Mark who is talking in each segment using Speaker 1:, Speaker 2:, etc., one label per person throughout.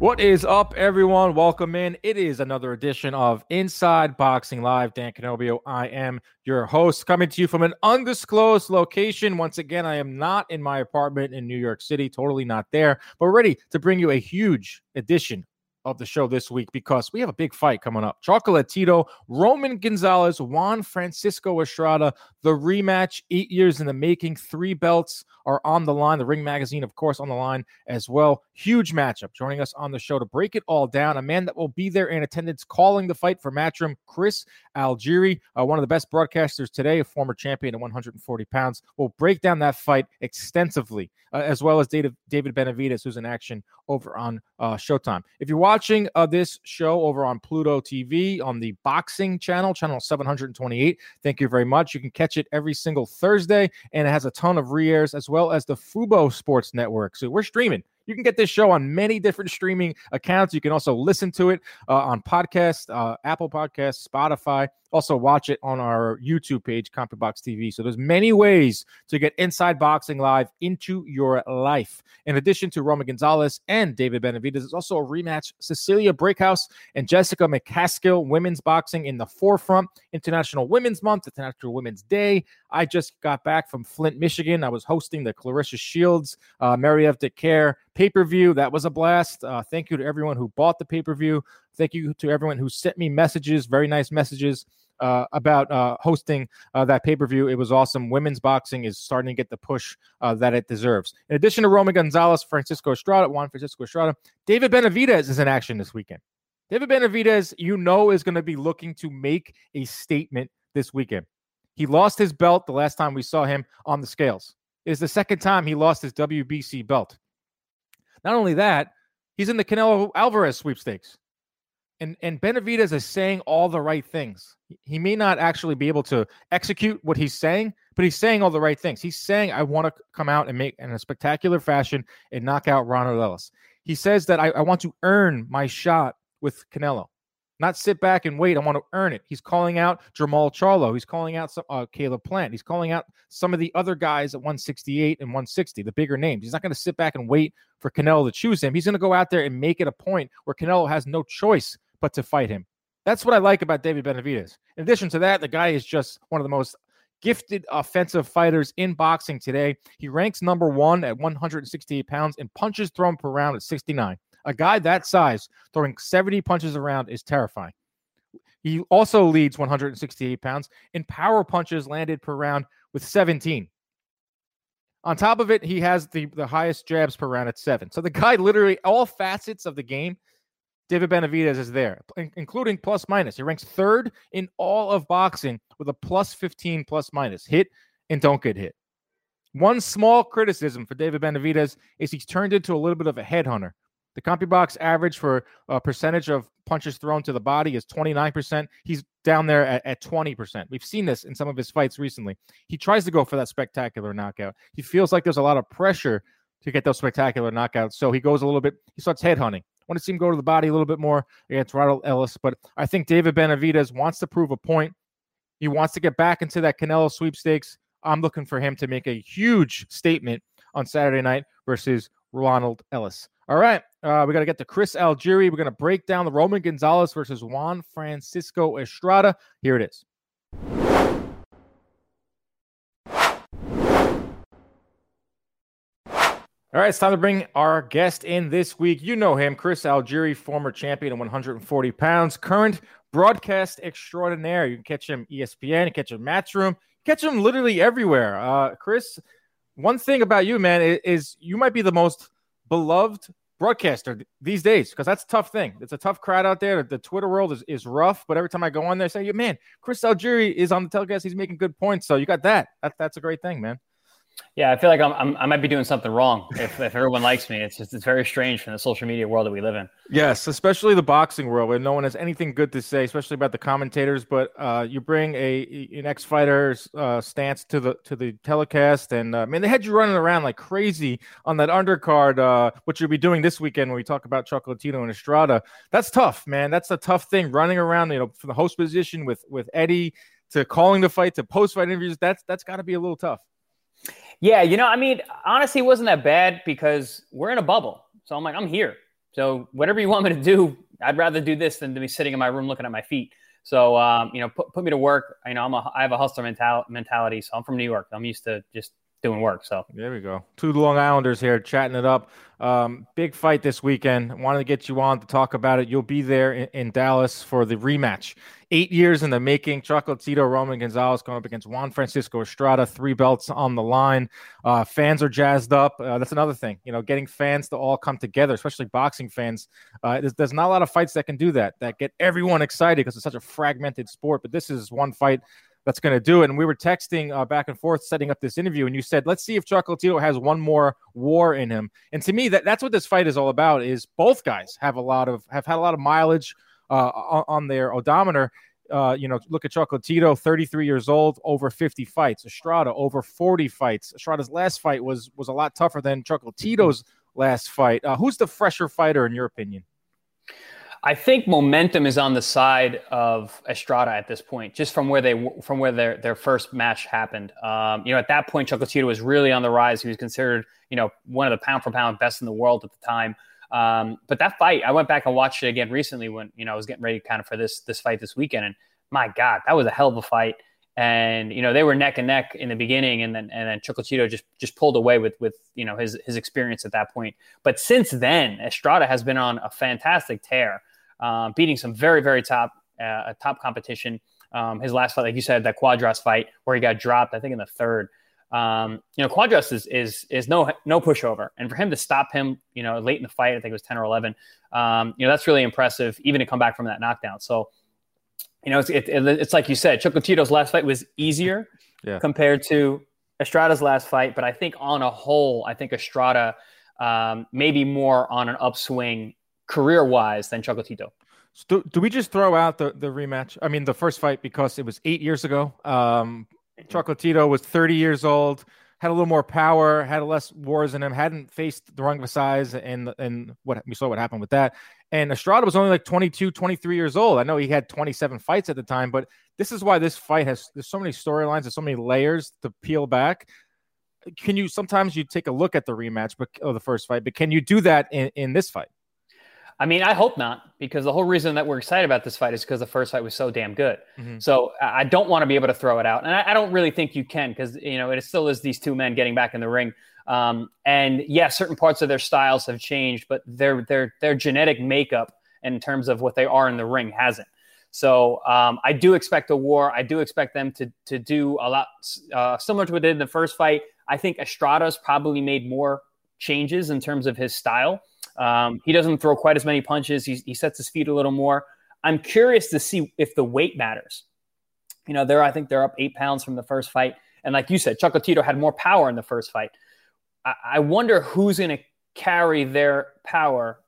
Speaker 1: What is up, everyone? Welcome in. It is another edition of Inside Boxing Live. Dan Canobbio, I am your host, coming to you from an undisclosed location. Once again, I am not in my apartment in New York City, totally not there, but ready to bring you a huge edition of the show this week because we have a big fight coming up. Chocolatito, Roman Gonzalez, Juan Francisco Estrada, the rematch, eight years in the making, three belts are on the line. The Ring Magazine, of course, on the line as well. Huge matchup. Joining us on the show to break it all down, a man that will be there in attendance calling the fight for Matchroom, Chris Algieri, uh, one of the best broadcasters today, a former champion at 140 pounds. We'll break down that fight extensively, uh, as well as David, Benavidez, who's in action over on uh, Showtime. If you're watching uh, this show over on Pluto TV on the boxing channel, channel 728, thank you very much. You can catch it every single Thursday, and it has a ton of re airs as well as the Fubo Sports Network. So we're streaming. You can get this show on many different streaming accounts. You can also listen to it uh, on podcast, uh, Apple Podcasts, Spotify. Also, watch it on our YouTube page, CompuBox TV. So there's many ways to get Inside Boxing Live into your life. In addition to Roman Gonzalez and David Benavidez, there's also a rematch. Cecilia Braekhus and Jessica McCaskill, women's boxing in the forefront. International Women's Month, International Women's Day. I just got back from Flint, Michigan. I was hosting the Claressa Shields, uh, Mary F. Care pay per view. That was a blast. Uh, thank you to everyone who bought the pay per view. Thank you to everyone who sent me messages, very nice messages uh, about uh, hosting uh, that pay per view. It was awesome. Women's boxing is starting to get the push uh, that it deserves. In addition to Roman Gonzalez, Francisco Estrada, Juan Francisco Estrada, David Benavidez is in action this weekend. David Benavidez, you know, is going to be looking to make a statement this weekend. He lost his belt the last time we saw him on the scales. It is the second time he lost his WBC belt. Not only that, he's in the Canelo Alvarez sweepstakes. And and Benavidez is saying all the right things. He may not actually be able to execute what he's saying, but he's saying all the right things. He's saying, I want to come out and make in a spectacular fashion and knock out Ronald Ellis. He says that I, I want to earn my shot with Canelo not sit back and wait. I want to earn it. He's calling out Jermall Charlo. He's calling out some uh, Caleb Plant. He's calling out some of the other guys at 168 and 160, the bigger names. He's not going to sit back and wait for Canelo to choose him. He's going to go out there and make it a point where Canelo has no choice but to fight him. That's what I like about David Benavidez. In addition to that, the guy is just one of the most gifted offensive fighters in boxing today. He ranks number one at 168 pounds and punches thrown per round at 69. A guy that size throwing 70 punches around is terrifying. He also leads 168 pounds in power punches landed per round with 17. On top of it, he has the, the highest jabs per round at seven. So the guy literally, all facets of the game, David Benavidez is there, including plus minus. He ranks third in all of boxing with a plus 15 plus minus hit and don't get hit. One small criticism for David Benavidez is he's turned into a little bit of a headhunter. The CompuBox average for a percentage of punches thrown to the body is 29%. He's down there at, at 20%. We've seen this in some of his fights recently. He tries to go for that spectacular knockout. He feels like there's a lot of pressure to get those spectacular knockouts. So he goes a little bit, he starts headhunting. Want to see him go to the body a little bit more against Ronald Ellis. But I think David Benavidez wants to prove a point. He wants to get back into that Canelo sweepstakes. I'm looking for him to make a huge statement on Saturday night versus Ronald Ellis. All right. Uh, we got to get to Chris Algieri. We're going to break down the Roman Gonzalez versus Juan Francisco Estrada. Here it is. All right, it's time to bring our guest in this week. You know him, Chris Algieri, former champion at 140 pounds, current broadcast extraordinaire. You can catch him ESPN, you catch him Matchroom, catch him literally everywhere. Uh, Chris, one thing about you, man, is, is you might be the most beloved broadcaster these days because that's a tough thing. It's a tough crowd out there. The Twitter world is, is rough, but every time I go on there, I say, man, Chris Algieri is on the telecast. He's making good points. So you got that. that. That's a great thing, man.
Speaker 2: Yeah, I feel like I'm, I'm, i might be doing something wrong if, if everyone likes me. It's just it's very strange from the social media world that we live in.
Speaker 1: Yes, especially the boxing world where no one has anything good to say, especially about the commentators. But uh, you bring a an ex fighter's uh, stance to the to the telecast, and uh, man, they had you running around like crazy on that undercard, uh, which you'll be doing this weekend when we talk about Chocolatito and Estrada. That's tough, man. That's a tough thing running around, you know, from the host position with with Eddie to calling the fight to post fight interviews. That's that's got to be a little tough.
Speaker 2: Yeah, you know, I mean, honestly, it wasn't that bad because we're in a bubble. So I'm like, I'm here. So whatever you want me to do, I'd rather do this than to be sitting in my room looking at my feet. So um, you know, put, put me to work. You know, I'm a I have a hustler mental, mentality. So I'm from New York. I'm used to just doing work. So
Speaker 1: there we go. Two Long Islanders here chatting it up. Um, big fight this weekend. Wanted to get you on to talk about it. You'll be there in, in Dallas for the rematch. Eight years in the making. Chocolatito Roman Gonzalez going up against Juan Francisco Estrada. Three belts on the line. Uh, fans are jazzed up. Uh, that's another thing. You know, getting fans to all come together, especially boxing fans. Uh, there's, there's not a lot of fights that can do that. That get everyone excited because it's such a fragmented sport. But this is one fight that's going to do it. And we were texting uh, back and forth setting up this interview, and you said, "Let's see if Chocolatito has one more war in him." And to me, that that's what this fight is all about. Is both guys have a lot of have had a lot of mileage uh, on their odometer. Uh, you know, look at Chocolatito, 33 years old, over 50 fights. Estrada, over 40 fights. Estrada's last fight was was a lot tougher than Chocolatito's last fight. Uh, who's the fresher fighter in your opinion?
Speaker 2: I think momentum is on the side of Estrada at this point, just from where they from where their their first match happened. Um, you know, at that point, Chocolatito was really on the rise. He was considered, you know, one of the pound for pound best in the world at the time. Um, but that fight, I went back and watched it again recently when you know I was getting ready kind of for this this fight this weekend, and my God, that was a hell of a fight. And you know they were neck and neck in the beginning, and then and then Chocolatito just just pulled away with with you know his his experience at that point. But since then, Estrada has been on a fantastic tear um, beating some very, very top uh, top competition. Um, his last fight, like you said, that Cuadras fight where he got dropped, I think in the third. Um, you know, Cuadras is is is no no pushover, and for him to stop him, you know, late in the fight, I think it was ten or eleven. Um, you know, that's really impressive, even to come back from that knockdown. So, you know, it's it, it, it's like you said, Chocolatito's last fight was easier yeah. compared to Estrada's last fight, but I think on a whole, I think Estrada um, maybe more on an upswing career wise than Chocolatito.
Speaker 1: So do, do, we just throw out the, the rematch? I mean, the first fight because it was eight years ago. Um, Chocolatito was 30 years old, had a little more power, had less wars in him, hadn't faced the wrong size, and and what we saw what happened with that. And Estrada was only like 22, 23 years old. I know he had 27 fights at the time, but this is why this fight has there's so many storylines, there's so many layers to peel back. Can you sometimes you take a look at the rematch, but of the first fight, but can you do that in, in this fight?
Speaker 2: I mean, I hope not, because the whole reason that we're excited about this fight is because the first fight was so damn good. Mm-hmm. So I don't want to be able to throw it out, and I, I don't really think you can, because you know it still is these two men getting back in the ring. Um, and yes, yeah, certain parts of their styles have changed, but their their their genetic makeup in terms of what they are in the ring hasn't. So um, I do expect a war. I do expect them to to do a lot uh, similar to what they did in the first fight. I think Estrada's probably made more changes in terms of his style. Um, he doesn't throw quite as many punches. He, he sets his feet a little more. I'm curious to see if the weight matters. You know, they're I think they're up eight pounds from the first fight, and like you said, Chocolatito had more power in the first fight. I, I wonder who's going to carry their power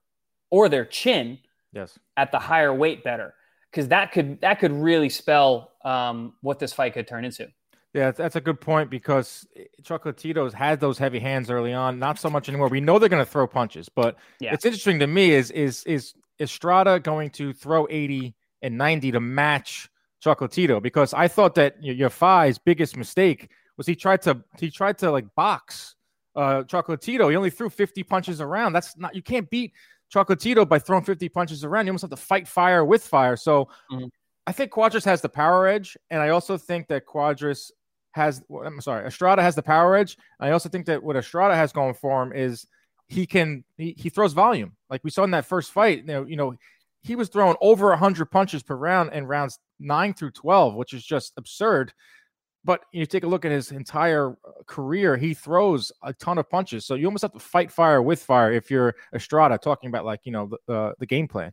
Speaker 2: or their chin
Speaker 1: yes.
Speaker 2: at the higher weight better, because that could that could really spell um, what this fight could turn into.
Speaker 1: Yeah, that's a good point because Chocolatito's had those heavy hands early on, not so much anymore. We know they're going to throw punches, but yeah. it's interesting to me is is is Estrada going to throw 80 and 90 to match Chocolatito? Because I thought that your Yafai's biggest mistake was he tried to he tried to like box uh Chocolatito. He only threw 50 punches around. That's not you can't beat Chocolatito by throwing 50 punches around. You almost have to fight fire with fire. So mm-hmm. I think Cuadras has the power edge, and I also think that Cuadras has I'm sorry, Estrada has the power edge. I also think that what Estrada has going for him is he can he, he throws volume. Like we saw in that first fight, you know, you know, he was throwing over 100 punches per round in rounds 9 through 12, which is just absurd. But you take a look at his entire uh, career, he throws a ton of punches. So you almost have to fight fire with fire if you're Estrada talking about like, you know, the, uh, the game plan.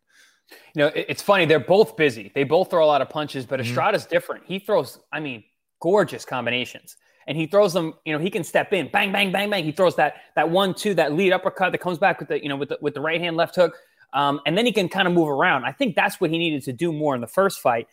Speaker 2: You know, it's funny. They're both busy. They both throw a lot of punches, but mm-hmm. Estrada's mm-hmm. different. He throws, I mean, gorgeous combinations. and he throws them. You know, he can step in, bang, bang, bang, bang. He throws that that one two that lead uppercut that comes back with the you know with the with the right hand left hook, um, and then he can kind of move around. I think that's what he needed to do more in the first fight.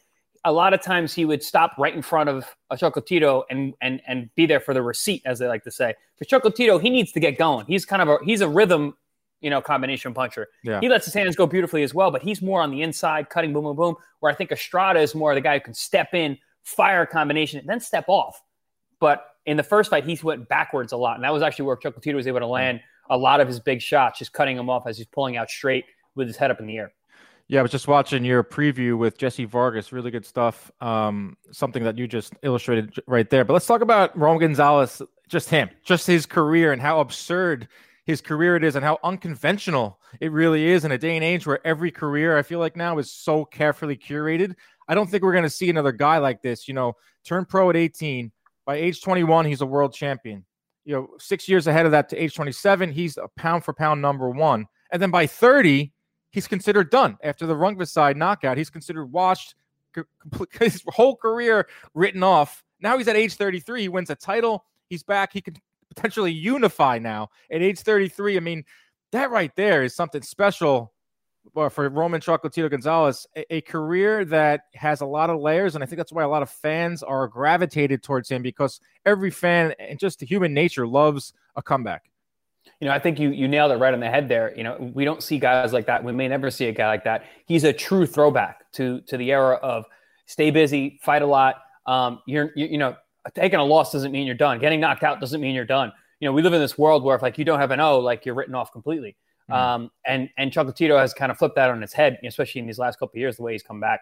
Speaker 2: A lot of times he would stop right in front of a Chocolatito and and and be there for the receipt, as they like to say. For Chocolatito, he needs to get going. He's kind of a he's a rhythm you know, combination puncher. Yeah. He lets his hands go beautifully as well, but he's more on the inside, cutting boom, boom, boom. Where I think Estrada is more the guy who can step in, fire combination, and then step off. But in the first fight, he went backwards a lot, and that was actually where Chocolatito was able to land a lot of his big shots, just cutting him off as he's pulling out straight with his head up in the air.
Speaker 1: Yeah, I was just watching your preview with Jesse Vargas. Really good stuff. Um, something that you just illustrated right there. But let's talk about Rome Gonzalez, just him, just his career and how absurd his career it is and how unconventional it really is in a day and age where every career I feel like now is so carefully curated. I don't think we're going to see another guy like this. You know, turn pro at 18. By age 21, he's a world champion. You know, six years ahead of that to age 27, he's a pound for pound number one. And then by 30, he's considered done. After the Rungvisai knockout, he's considered washed, his whole career written off. Now he's at age 33. He wins a title. He's back. He can potentially unify now at age 33. I mean, that right there is something special for Roman Chocolatito Gonzalez, a, a, career that has a lot of layers. And I think that's why a lot of fans are gravitated towards him because every fan and just human nature loves a comeback.
Speaker 2: You know, I think you you nailed it right on the head there. You know, we don't see guys like that. We may never see a guy like that. He's a true throwback to to the era of stay busy, fight a lot. Um, you're you, you know taking a loss doesn't mean you're done. Getting knocked out doesn't mean you're done. You know, we live in this world where if like you don't have an O, like you're written off completely. Mm-hmm. Um, and and Chocolatito has kind of flipped that on its head, especially in these last couple years, the way he's come back.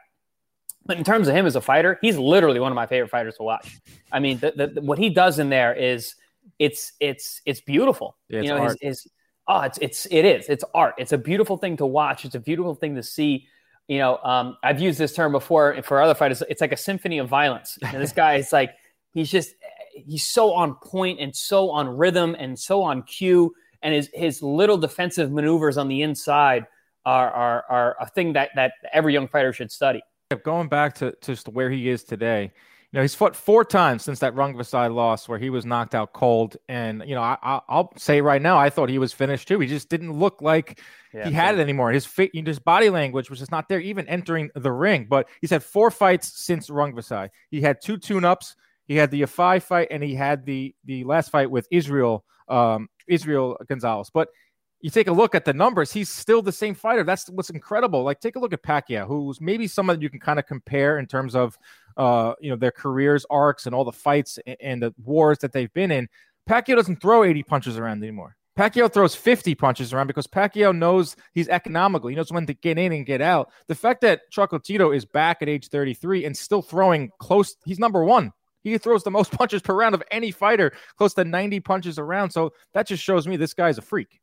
Speaker 2: But in terms of him as a fighter, he's literally one of my favorite fighters to watch. I mean, the, the, the, what he does in there is it's it's it's beautiful.
Speaker 1: Yeah, it's you know, art.
Speaker 2: His, his, oh, it's it's it is. It's art. It's a beautiful thing to watch. It's a beautiful thing to see. You know, um, I've used this term before for other fighters. It's like a symphony of violence. And this guy is like he's just he's so on point and so on rhythm and so on cue and his his little defensive maneuvers on the inside are are, are a thing that that every young fighter should study.
Speaker 1: Going back to, to just where he is today you know he's fought four times since that Rungvisai loss where he was knocked out cold. And you know I, will say right now I thought he was finished too. He just didn't look like yeah, he had it anymore. His fit his body language was just not there even entering the ring. But he's had four fights since Rungvisai he had two tune-ups. He had the Yafai fight and he had the the last fight with Israel um, Israel Gonzalez. But you take a look at the numbers, he's still the same fighter. That's what's incredible. Like take a look at Pacquiao, who's maybe someone you can kind of compare in terms of uh, you know their careers arcs and all the fights and, and the wars that they've been in. Pacquiao doesn't throw 80 punches around anymore. Pacquiao throws 50 punches around because Pacquiao knows he's economical. He knows when to get in and get out. The fact that Chocolatito is back at age 33 and still throwing close, he's number one he throws the most punches per round of any fighter, close to 90 punches around. So that just shows me this guy's a freak.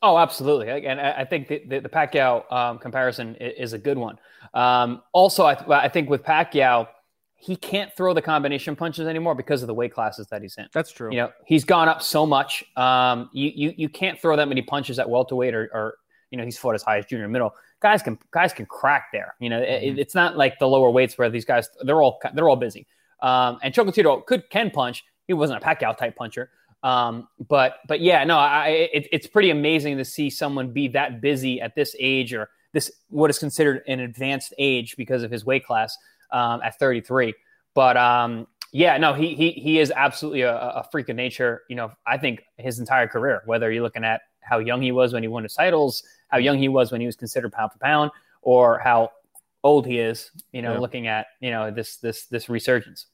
Speaker 2: Oh, absolutely. And I think the, the, the Pacquiao um, comparison is a good one. Um, also, I, th- I think with Pacquiao, he can't throw the combination punches anymore because of the weight classes that he's in.
Speaker 1: That's true.
Speaker 2: You know, he's gone up so much. Um, you, you, you can't throw that many punches at welterweight or, or, you know, he's fought as high as junior middle. Guys can, guys can crack there. You know, mm-hmm. it, it's not like the lower weights where these guys, they're all, they're all busy. Um, and Chocolatito could can punch. He wasn't a Pacquiao type puncher. Um, but but yeah, no, I, it, it's pretty amazing to see someone be that busy at this age or this what is considered an advanced age because of his weight class um, at 33. But um, yeah, no, he he he is absolutely a, a, freak of nature. You know, I think his entire career, whether you're looking at how young he was when he won his titles, how young he was when he was considered pound for pound, or how old he is, you know, yeah. looking at, you know, this this this resurgence.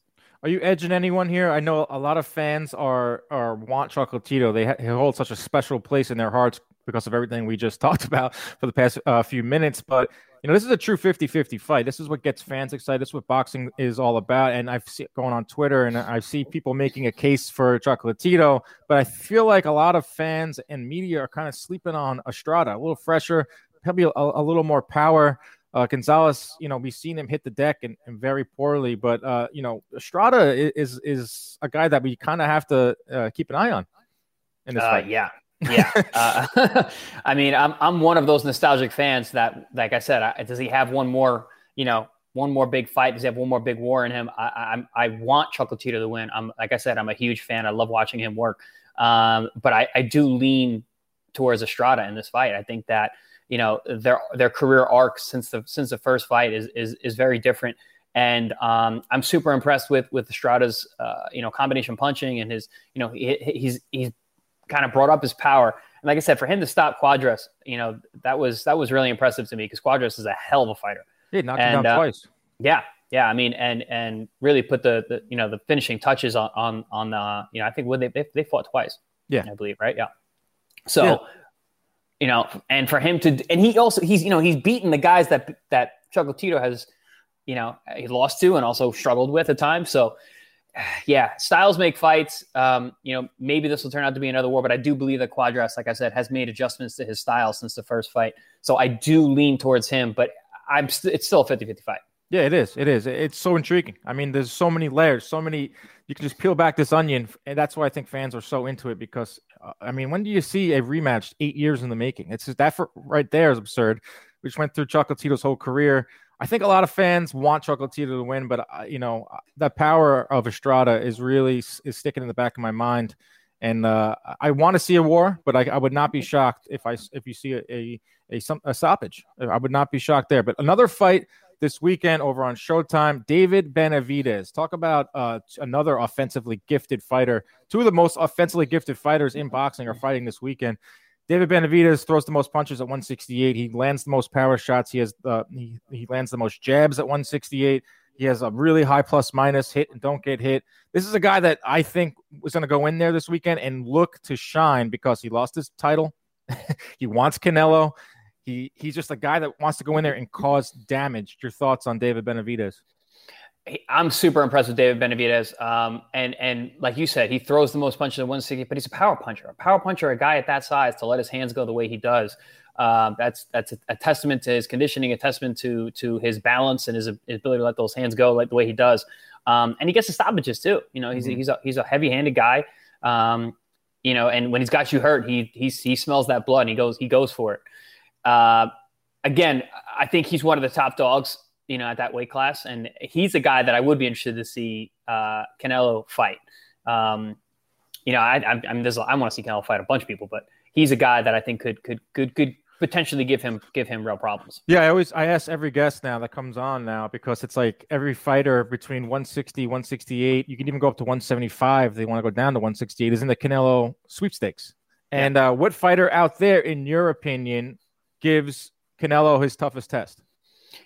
Speaker 1: Are you edging anyone here? I know a lot of fans are are want Chocolatito. They ha- hold such a special place in their hearts because of everything we just talked about for the past uh, few minutes. But you know, this is a true 50-50 fight. This is what gets fans excited. This is what boxing is all about. And I've seen going on Twitter, and I see people making a case for Chocolatito. But I feel like a lot of fans and media are kind of sleeping on Estrada. A little fresher, probably a, a little more power. Uh, Gonzalez, you know, we've seen him hit the deck and, and very poorly, but uh, you know, Estrada is is a guy that we kind of have to uh, keep an eye on.
Speaker 2: In this uh, fight. Yeah, yeah. Uh, I mean, I'm I'm one of those nostalgic fans that, like I said, I, does he have one more, you know, one more big fight? Does he have one more big war in him? I I, I want Chocolatito to win. I'm like I said, I'm a huge fan. I love watching him work. Um, but I, I do lean towards Estrada in this fight. I think that you know their their career arc since the since the first fight is is is very different. And um, I'm super impressed with with Estrada's uh, you know combination punching and his you know he, he's he's kind of brought up his power. And like I said, for him to stop Cuadras, you know that was that was really impressive to me because Cuadras is a hell of a fighter.
Speaker 1: Yeah, knocked and, him down uh, twice.
Speaker 2: Yeah, yeah. I mean, and and really put the, the you know the finishing touches on on on the you know I think when they they, they fought twice.
Speaker 1: Yeah,
Speaker 2: I believe right. Yeah. So. Yeah. You know, and for him to, and he also he's you know he's beaten the guys that that Chocolatito has, you know, he lost to and also struggled with at times. So yeah, styles make fights. Um, you know, maybe this will turn out to be another war, but I do believe that Cuadras, like I said, has made adjustments to his style since the first fight. So I do lean towards him, but I'm st- it's still a 50 50 fight.
Speaker 1: Yeah, it is. It is. It's so intriguing. I mean, there's so many layers, so many. You can just peel back this onion, and that's why I think fans are so into it. Because uh, I mean, when do you see a rematch eight years in the making? It's just that for, right there is absurd. We just went through Chocolatito's whole career. I think a lot of fans want Chocolatito to win, but uh, you know, uh, the power of Estrada is really is sticking in the back of my mind. And uh, I want to see a war, but I, I, would not be shocked if I if you see a, a a, a stoppage. I would not be shocked there. But another fight this weekend over on Showtime. David Benavidez. Talk about uh, another offensively gifted fighter. Two of the most offensively gifted fighters in boxing are fighting this weekend. David Benavidez throws the most punches at 168. He lands the most power shots. He has uh, he, he lands the most jabs at 168. He has a really high plus minus hit and don't get hit. This is a guy that I think was going to go in there this weekend and look to shine because he lost his title. he wants Canelo. He he's just a guy that wants to go in there and cause damage. Your thoughts on David Benavidez?
Speaker 2: I'm super impressed with David Benavidez. Um, and and like you said, he throws the most punches at 160, but he's a power puncher. A power puncher, a guy at that size to let his hands go the way he does. Um, that's that's a, a, testament to his conditioning, a testament to to his balance and his, his ability to let those hands go like the way he does. Um, and he gets the stoppages too. You know, he's mm-hmm. he's a he's a heavy-handed guy. Um, you know, and when he's got you hurt, he he he smells that blood and he goes he goes for it. Uh, again, I think he's one of the top dogs, you know, at that weight class, and he's a guy that I would be interested to see uh, Canelo fight. Um, you know, I, I, I mean, there's, I want to see Canelo fight a bunch of people, but he's a guy that I think could could could could potentially give him give him real problems.
Speaker 1: Yeah, I always I ask every guest now that comes on now because it's like every fighter between 160, 168, you can even go up to 175. They want to go down to 168 is in the Canelo sweepstakes. And uh, what fighter out there, in your opinion, gives Canelo his toughest test?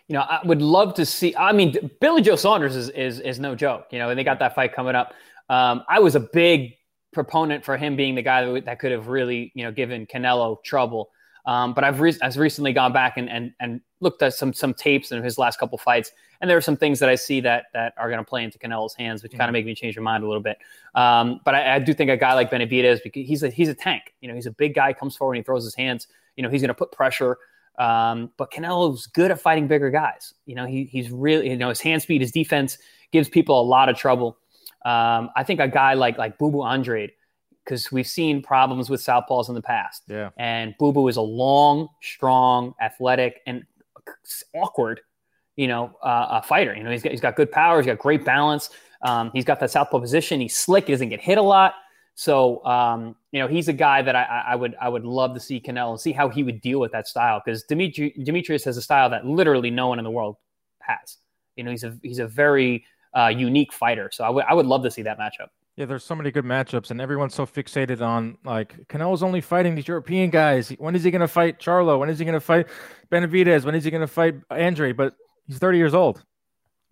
Speaker 2: You know, I would love to see. I mean, Billy Joe Saunders is is, is no joke. You know, and they got that fight coming up. Um, I was a big proponent for him being the guy that, that could have really, you know, given Canelo trouble. Um, but I've, re- I've recently gone back and, and, and looked at some some tapes in his last couple fights, and there are some things that I see that that are going to play into Canelo's hands, which mm-hmm. kind of make me change my mind a little bit. Um, but I, I, do think a guy like Benavidez, because he's a he's a tank. You know, he's a big guy, comes forward, and he throws his hands. You know, he's going to put pressure. Um, but Canelo's good at fighting bigger guys. You know, he, he's really, you know, his hand speed, his defense gives people a lot of trouble. Um, I think a guy like like Boo Boo Andrade, because we've seen problems with southpaws in the past.
Speaker 1: Yeah.
Speaker 2: And Boo Boo is a long, strong, athletic, and awkward, you know, uh, a fighter. You know, he's got he's got good power, he's got great balance. Um, he's got that southpaw position. He's slick. He doesn't get hit a lot. So um, you know, he's a guy that I, I, would I would love to see Canelo and see how he would deal with that style because Dimitri, Demetrius has a style that literally no one in the world has. You know, he's a he's a very uh, unique fighter. So I would I would love to see that matchup.
Speaker 1: Yeah, there's so many good matchups, and everyone's so fixated on like Canelo's only fighting these European guys. When is he going to fight Charlo? When is he going to fight Benavidez? When is he going to fight Andre? But he's 30 years old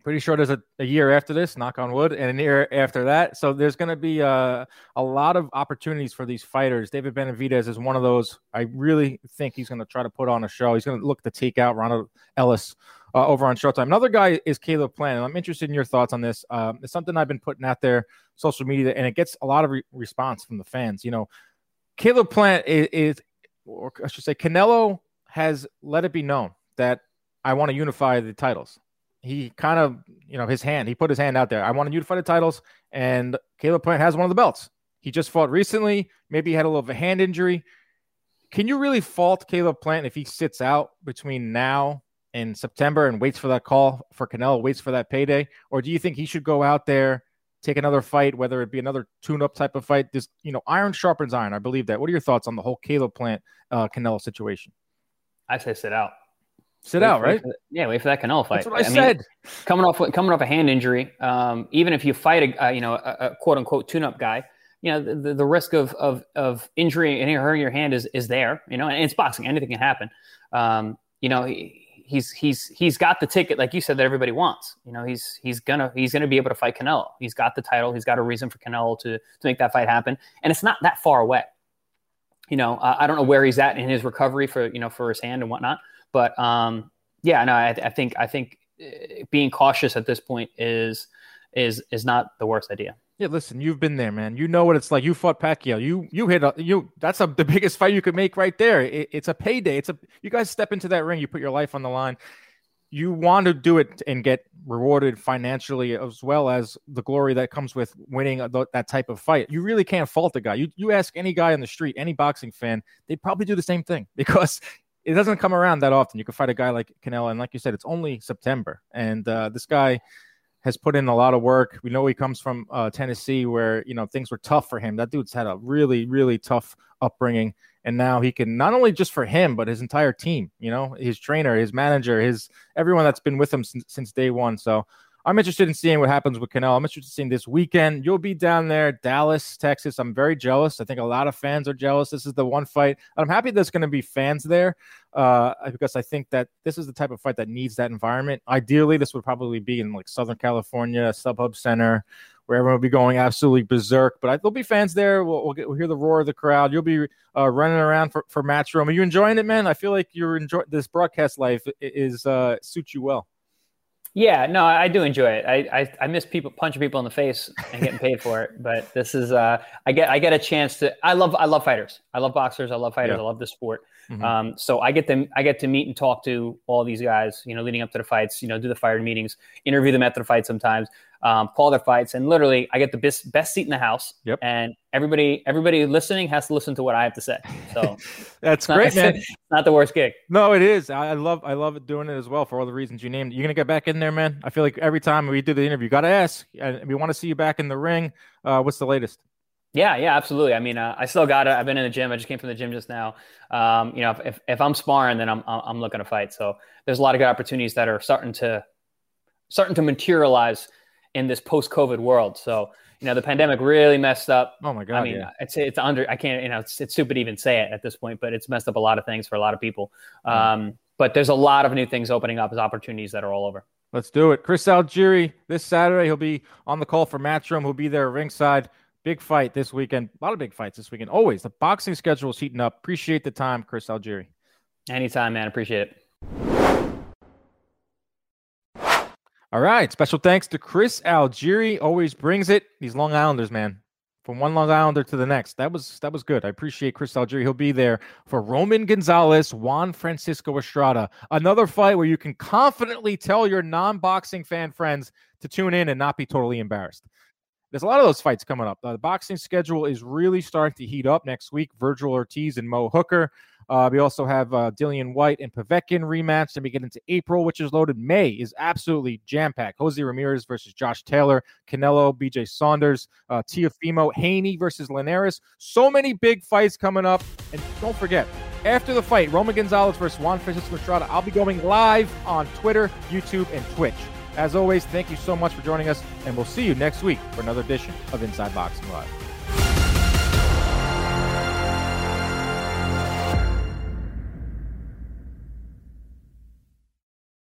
Speaker 1: pretty sure there's a, a year after this, knock on wood, and a year after that. So there's going to be uh, a lot of opportunities for these fighters. David Benavidez is one of those. I really think he's going to try to put on a show. He's going to look to take out Ronald Ellis uh, over on Showtime. Another guy is Caleb Plant, and I'm interested in your thoughts on this. Um, it's something I've been putting out there, social media, and it gets a lot of re- response from the fans. You know, Caleb Plant is, is, or I should say, Canelo has let it be known that I want to unify the titles he kind of, you know, his hand, he put his hand out there. I wanted you to fight the titles, and Caleb Plant has one of the belts. He just fought recently. Maybe he had a little of a hand injury. Can you really fault Caleb Plant if he sits out between now in September and waits for that call for Canelo, waits for that payday, or do you think he should go out there, take another fight, whether it be another tune-up type of fight? This, you know, iron sharpens iron. I believe that. What are your thoughts on the whole Caleb Plant uh, Canelo situation?
Speaker 2: I say sit out.
Speaker 1: Sit wait out, right?
Speaker 2: Yeah, wait for that Canelo fight.
Speaker 1: That's what I, I said. Mean,
Speaker 2: coming off coming off a hand injury, um, even if you fight a, you know a, a quote unquote tune-up guy, you know the, the risk of of of injury and hurting your hand is is there. You know, and it's boxing; anything can happen. Um, you know, he, he's he's he's got the ticket, like you said, that everybody wants. You know, he's he's gonna he's gonna be able to fight Canelo. He's got the title. He's got a reason for Canelo to to make that fight happen, and it's not that far away. You know, uh, I don't know where he's at in his recovery for you know for his hand and whatnot, but um, yeah, no, I, I think I think uh, being cautious at this point is is is not the worst idea.
Speaker 1: Yeah, listen, you've been there, man. You know what it's like. You fought Pacquiao. You you hit a you. That's a, the biggest fight you could make right there. It, it's a payday. It's a you guys step into that ring. You put your life on the line. You want to do it and get rewarded financially as well as the glory that comes with winning that type of fight. You really can't fault the guy. You you ask any guy on the street, any boxing fan, they'd probably do the same thing because it doesn't come around that often. You can fight a guy like Canelo, and like you said, it's only September, and uh, this guy has put in a lot of work. We know he comes from uh, Tennessee, where you know things were tough for him. That dude's had a really, really tough upbringing, and now he can not only just for him, but his entire team. You know, his trainer, his manager, his everyone that's been with him since, since day one. So I'm interested in seeing what happens with Canelo. I'm interested in seeing this weekend. You'll be down there, Dallas, Texas. I'm very jealous. I think a lot of fans are jealous. This is the one fight. I'm happy there's going to be fans there uh, because I think that this is the type of fight that needs that environment. Ideally, this would probably be in like Southern California, StubHub Center, where everyone will be going absolutely berserk. But I, there'll be fans there. We'll, we'll, get, we'll hear the roar of the crowd. You'll be uh, running around for, for Matchroom. Are you enjoying it, man? I feel like you're enjoying this broadcast life is uh, suits you well.
Speaker 2: Yeah, no, I do enjoy it. I, I, I miss people punching people in the face and getting paid for it. But this is uh, I get I get a chance to. I love I love fighters. I love boxers. I love fighters. Yeah. I love the sport. Mm-hmm. Um, so I get them I get to meet and talk to all these guys. You know, leading up to the fights. You know, do the fighter meetings, interview them after the fight sometimes um, call their fights, and literally I get the best best seat in the house.
Speaker 1: Yep.
Speaker 2: And everybody everybody listening has to listen to what I have to say. So
Speaker 1: that's great,
Speaker 2: not,
Speaker 1: man.
Speaker 2: Not the worst gig.
Speaker 1: No, it is. I love I love it doing it as well for all the reasons you named. You're gonna get back in there, man. I feel like every time we do the interview, got to ask. And we want to see you back in the ring. Uh, what's the latest?
Speaker 2: Yeah, yeah, absolutely. I mean, uh, I still got it. I've been in the gym. I just came from the gym just now. Um, you know, if, if, if I'm sparring, then I'm I'm looking to fight. So there's a lot of good opportunities that are starting to starting to materialize in this post-COVID world. So, you know, the pandemic really messed up.
Speaker 1: Oh my god!
Speaker 2: I mean,
Speaker 1: yeah.
Speaker 2: it's it's under. I can't. You know, it's, it's stupid to even say it at this point, but it's messed up a lot of things for a lot of people. Um, but there's a lot of new things opening up as opportunities that are all over.
Speaker 1: Let's do it. Chris Algieri this Saturday. He'll be on the call for Matchroom. He'll be there ringside. Big fight this weekend. A lot of big fights this weekend. Always the boxing schedule is heating up. Appreciate the time, Chris Algieri.
Speaker 2: Anytime, man. Appreciate it.
Speaker 1: All right. Special thanks to Chris Algieri. Always brings it. These Long Islanders, man. From one Long Islander to the next. That was that was good. I appreciate Chris Algieri. He'll be there for Roman Gonzalez, Juan Francisco Estrada. Another fight where you can confidently tell your non-boxing fan friends to tune in and not be totally embarrassed. There's a lot of those fights coming up. the boxing schedule is really starting to heat up next week. Vergil Ortiz and Mo Hooker. Uh, we also have uh, Dillian Whyte and Povetkin rematch. Then we get into April, which is loaded. May is absolutely jam packed. Jose Ramirez versus Josh Taylor, Canelo, BJ Saunders, uh, Teofimo, Haney versus Linares. So many big fights coming up. And don't forget, after the fight, Roman Gonzalez versus Juan Francisco Estrada, I'll be going live on Twitter, YouTube, and Twitch. As always, thank you so much for joining us, and we'll see you next week for another edition of Inside Boxing Live.